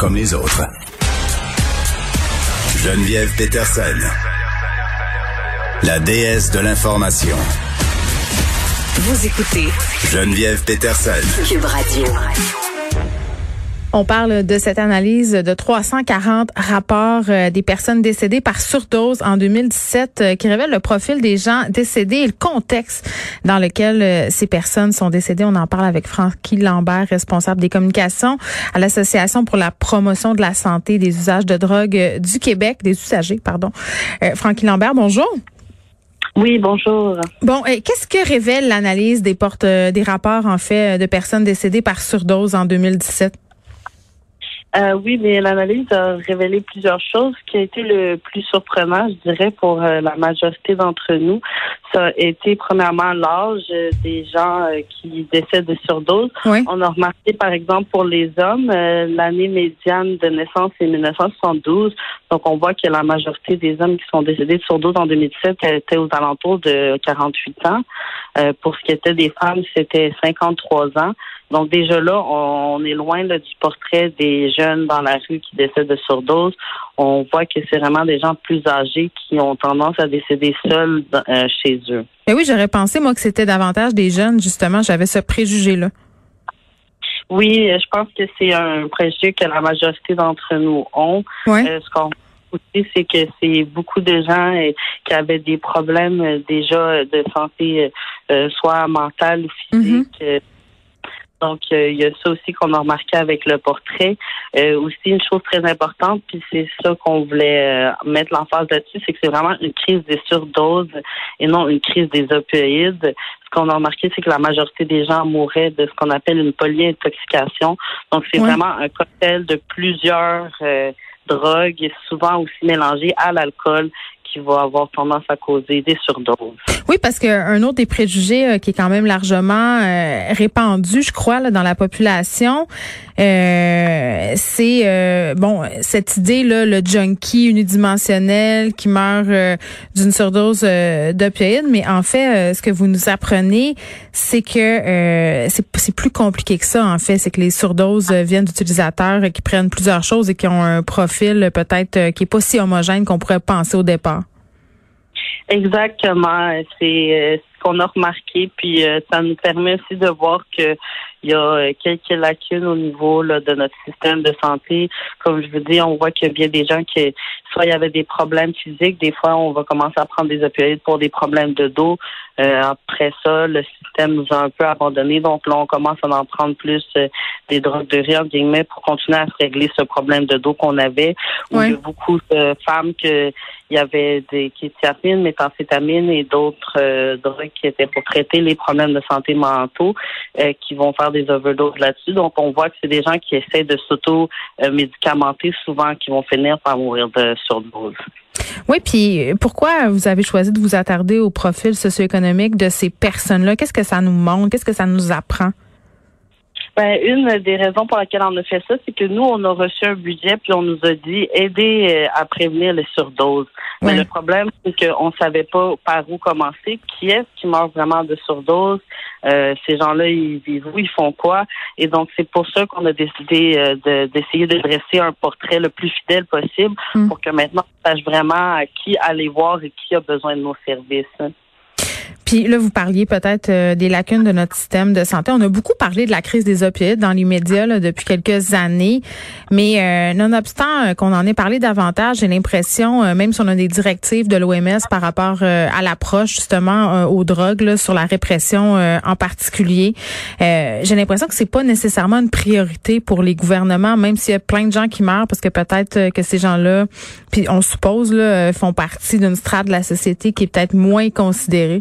comme les autres. Geneviève Peterson, la déesse de l'information. Vous écoutez Geneviève Peterson. Cube Radio. On parle de cette analyse de 340 rapports euh, des personnes décédées par surdose en 2017 euh, qui révèle le profil des gens décédés et le contexte dans lequel euh, ces personnes sont décédées. On en parle avec Francky Lambert, responsable des communications à l'Association pour la promotion de la santé des usages de drogue du Québec, des usagers, pardon. Francky Lambert, bonjour. Oui, bonjour. Bon, qu'est-ce que révèle l'analyse des portes des rapports en fait de personnes décédées par surdose en 2017? Euh, oui, mais l'analyse a révélé plusieurs choses. Ce qui a été le plus surprenant, je dirais, pour euh, la majorité d'entre nous, ça a été premièrement l'âge des gens euh, qui décèdent de surdose. On a remarqué, par exemple, pour les hommes, l'année médiane de naissance est 1972. Donc, on voit que la majorité des hommes qui sont décédés de surdose en 2007 étaient aux alentours de 48 ans. pour ce qui était des femmes, c'était 53 ans. Donc déjà là, on est loin du portrait des jeunes dans la rue qui décèdent de surdose. On voit que c'est vraiment des gens plus âgés qui ont tendance à décéder seuls euh, chez eux. Mais oui, j'aurais pensé moi que c'était davantage des jeunes justement. J'avais ce préjugé là. Oui, je pense que c'est un préjugé que la majorité d'entre nous ont. Euh, ce qu'on aussi, c'est que c'est beaucoup de gens euh, qui avaient des problèmes déjà de santé, soit mentale ou physique. Mm-hmm. Donc, euh, il y a ça aussi qu'on a remarqué avec le portrait. Euh, aussi, une chose très importante, puis c'est ça qu'on voulait euh, mettre l'emphase là-dessus, c'est que c'est vraiment une crise des surdoses et non une crise des opioïdes. Ce qu'on a remarqué, c'est que la majorité des gens mouraient de ce qu'on appelle une polyintoxication. Donc, c'est vraiment un cocktail de plusieurs drogues, souvent aussi mélangées à l'alcool qui va avoir tendance à causer des surdoses. Oui, parce qu'un autre des préjugés euh, qui est quand même largement euh, répandu, je crois, dans la population, euh, c'est bon cette idée là, le junkie unidimensionnel qui meurt d'une surdose d'opioïdes, mais en fait, ce que vous nous apprenez, c'est que c'est plus compliqué que ça. En fait, c'est que les surdoses viennent d'utilisateurs qui prennent plusieurs choses et qui ont un profil peut-être qui est pas si homogène qu'on pourrait penser au départ. Exactement. C'est euh, ce qu'on a remarqué. Puis euh, ça nous permet aussi de voir que il y a euh, quelques lacunes au niveau de notre système de santé. Comme je vous dis, on voit qu'il y a bien des gens qui, soit il y avait des problèmes physiques, des fois on va commencer à prendre des opioïdes pour des problèmes de dos. Euh, après ça, le système nous a un peu abandonné, donc là on commence à en prendre plus euh, des drogues de rire, guillemets, pour continuer à se régler ce problème de dos qu'on avait. Où il y a beaucoup de femmes que il y avait des kétiapines, méthamphétamines et d'autres drogues qui étaient pour traiter les problèmes de santé mentaux qui vont faire des overdoses là-dessus. Donc, on voit que c'est des gens qui essaient de s'auto-médicamenter souvent qui vont finir par mourir de surdose. Oui, puis pourquoi vous avez choisi de vous attarder au profil socio-économique de ces personnes-là? Qu'est-ce que ça nous montre? Qu'est-ce que ça nous apprend? Ben, une des raisons pour lesquelles on a fait ça, c'est que nous, on a reçu un budget, puis on nous a dit aider euh, à prévenir les surdoses. Mais le problème, c'est qu'on ne savait pas par où commencer, qui est-ce qui meurt vraiment de surdose, euh, ces gens-là, ils vivent où, ils font quoi. Et donc, c'est pour ça qu'on a décidé euh, d'essayer de, dresser un portrait le plus fidèle possible mm. pour que maintenant, on sache vraiment à qui aller voir et qui a besoin de nos services. Puis là, vous parliez peut-être euh, des lacunes de notre système de santé. On a beaucoup parlé de la crise des opioïdes dans les médias depuis quelques années, mais euh, nonobstant euh, qu'on en ait parlé davantage, j'ai l'impression, même si on a des directives de l'OMS par rapport à l'approche justement aux drogues, sur la répression en particulier, j'ai l'impression que c'est pas nécessairement une priorité pour les gouvernements, même s'il y a plein de gens qui meurent, parce que peut-être que ces gens-là, puis on suppose, là, font partie d'une strate de la société qui est peut-être moins considérée.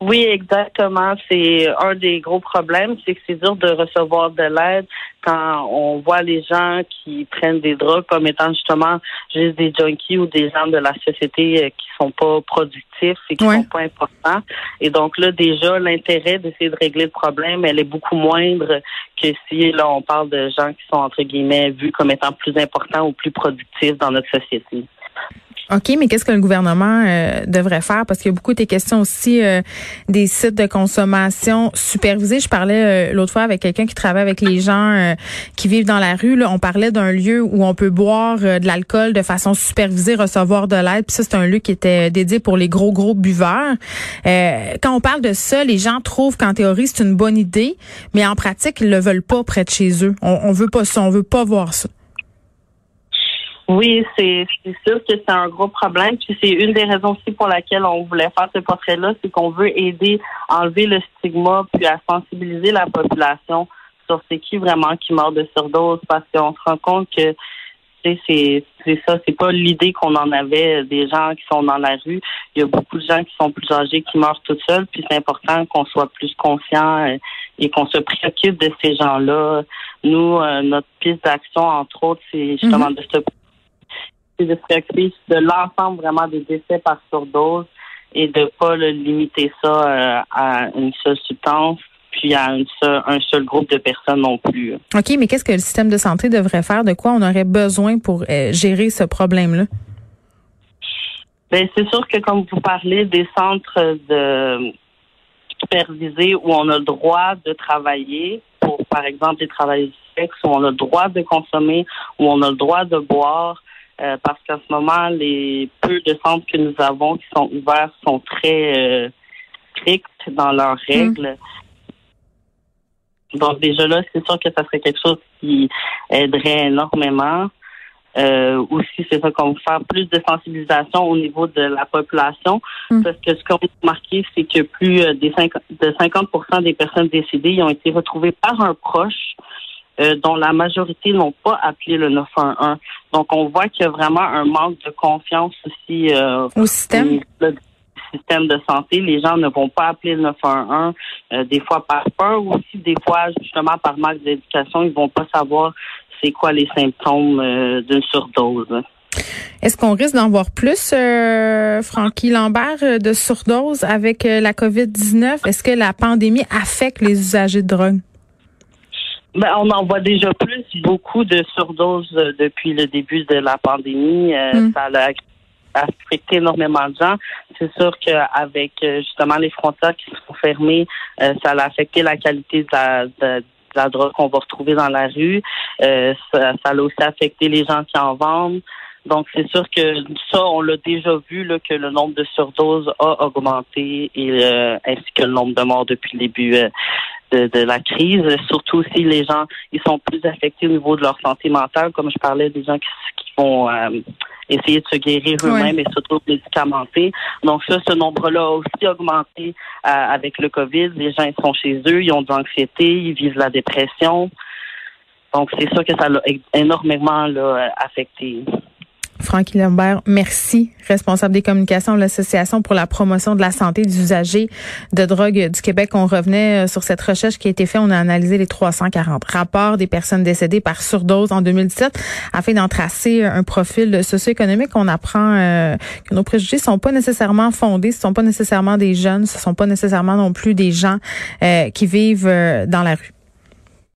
Oui, exactement. C'est un des gros problèmes, c'est que c'est dur de recevoir de l'aide quand on voit les gens qui prennent des drogues comme étant justement juste des junkies ou des gens de la société euh, qui sont pas productifs et qui sont pas importants. Et donc là, déjà, l'intérêt d'essayer de régler le problème, elle est beaucoup moindre que si là on parle de gens qui sont entre guillemets vus comme étant plus importants ou plus productifs dans notre société. OK, mais qu'est-ce que le gouvernement euh, devrait faire? Parce qu'il y a beaucoup de questions aussi euh, des sites de consommation supervisés. Je parlais euh, l'autre fois avec quelqu'un qui travaille avec les gens qui vivent dans la rue. Là. On parlait d'un lieu où on peut boire de l'alcool de façon supervisée, recevoir de l'aide. Puis ça, c'est un lieu qui était dédié pour les gros, gros buveurs. quand on parle de ça, les gens trouvent qu'en théorie, c'est une bonne idée, mais en pratique, ils le veulent pas près de chez eux. On, on veut pas ça, on veut pas voir ça. Oui, c'est sûr que c'est un gros problème. Puis c'est une des raisons aussi pour laquelle on voulait faire ce portrait-là, c'est qu'on veut aider à enlever le stigma puis à sensibiliser la population sur c'est qui vraiment qui meurt de surdose parce qu'on se rend compte que c'est c'est ça, c'est pas l'idée qu'on en avait des gens qui sont dans la rue. Il y a beaucoup de gens qui sont plus âgés qui meurent tout seuls, puis c'est important qu'on soit plus conscient euh, et qu'on se préoccupe de ces gens-là. Nous, euh, notre piste d'action, entre autres, c'est justement mhm. de se de se préoccuper de l'ensemble vraiment des décès par surdose et de pas le limiter ça euh, à une seule substance puis à un seul groupe de personnes non plus. OK, mais qu'est-ce que le système de santé devrait faire? De quoi on aurait besoin pour euh, gérer ce problème-là? Ben, c'est sûr que comme vous parlez des centres de supervisés où on a le droit de travailler pour, par exemple, les travailleurs du sexe, où on a le droit de consommer, où on a le droit de boire, euh, parce qu'en ce moment, les peu de centres que nous avons qui sont ouverts sont très euh, stricts dans leurs mm. règles. Donc déjà là, c'est sûr que ça serait quelque chose qui aiderait énormément. Euh, aussi, c'est ça qu'on veut faire plus de sensibilisation au niveau de la population, mm. parce que ce qu'on a remarqué, c'est que plus 50, de 50% des personnes décédées ont été retrouvées par un proche euh, dont la majorité n'ont pas appelé le 911. Donc, on voit qu'il y a vraiment un manque de confiance aussi euh, au système? système de santé. Les gens ne vont pas appeler le 911, euh, des fois par peur ou aussi des fois justement par manque d'éducation. Ils vont pas savoir c'est quoi les symptômes d'une surdose. Est-ce qu'on risque d'en voir plus, euh, Francky Lambert, de surdose avec la COVID-19? Est-ce que la pandémie affecte les usagers de drogue? Ben, on en voit déjà plus, beaucoup de surdoses euh, depuis le début de la pandémie. Euh, mm. Ça a affecté énormément de gens. C'est sûr qu'avec euh, justement les frontières qui sont fermées, ça a affecté la qualité de la, drogue qu'on va retrouver dans la rue. ça, ça a aussi affecté les gens qui en vendent. Donc, c'est sûr que ça, on l'a déjà vu, là, que le nombre de surdoses a augmenté et ainsi que le nombre de morts depuis le début de, la crise. Surtout si les gens ils sont plus affectés au niveau de leur santé mentale, comme je parlais des gens qui, vont euh, essayer de se guérir eux-mêmes et surtout médicamenter. Donc ça, ce nombre-là a aussi augmenté euh, avec le COVID. Les gens ils sont chez eux, ils ont de l'anxiété, ils vivent la dépression. Donc c'est sûr que ça l'a énormément là, affecté. Francky Lambert, merci, responsable des communications de l'Association pour la promotion de la santé des usagers de drogue du Québec. On revenait euh, sur cette recherche qui a été faite. On a analysé les 340 rapports des personnes décédées par surdose en 2017 afin d'en tracer un profil socio-économique. On apprend euh, que nos préjugés sont pas nécessairement fondés. Ce sont pas nécessairement des jeunes. Ce sont pas nécessairement non plus des gens euh, qui vivent dans la rue.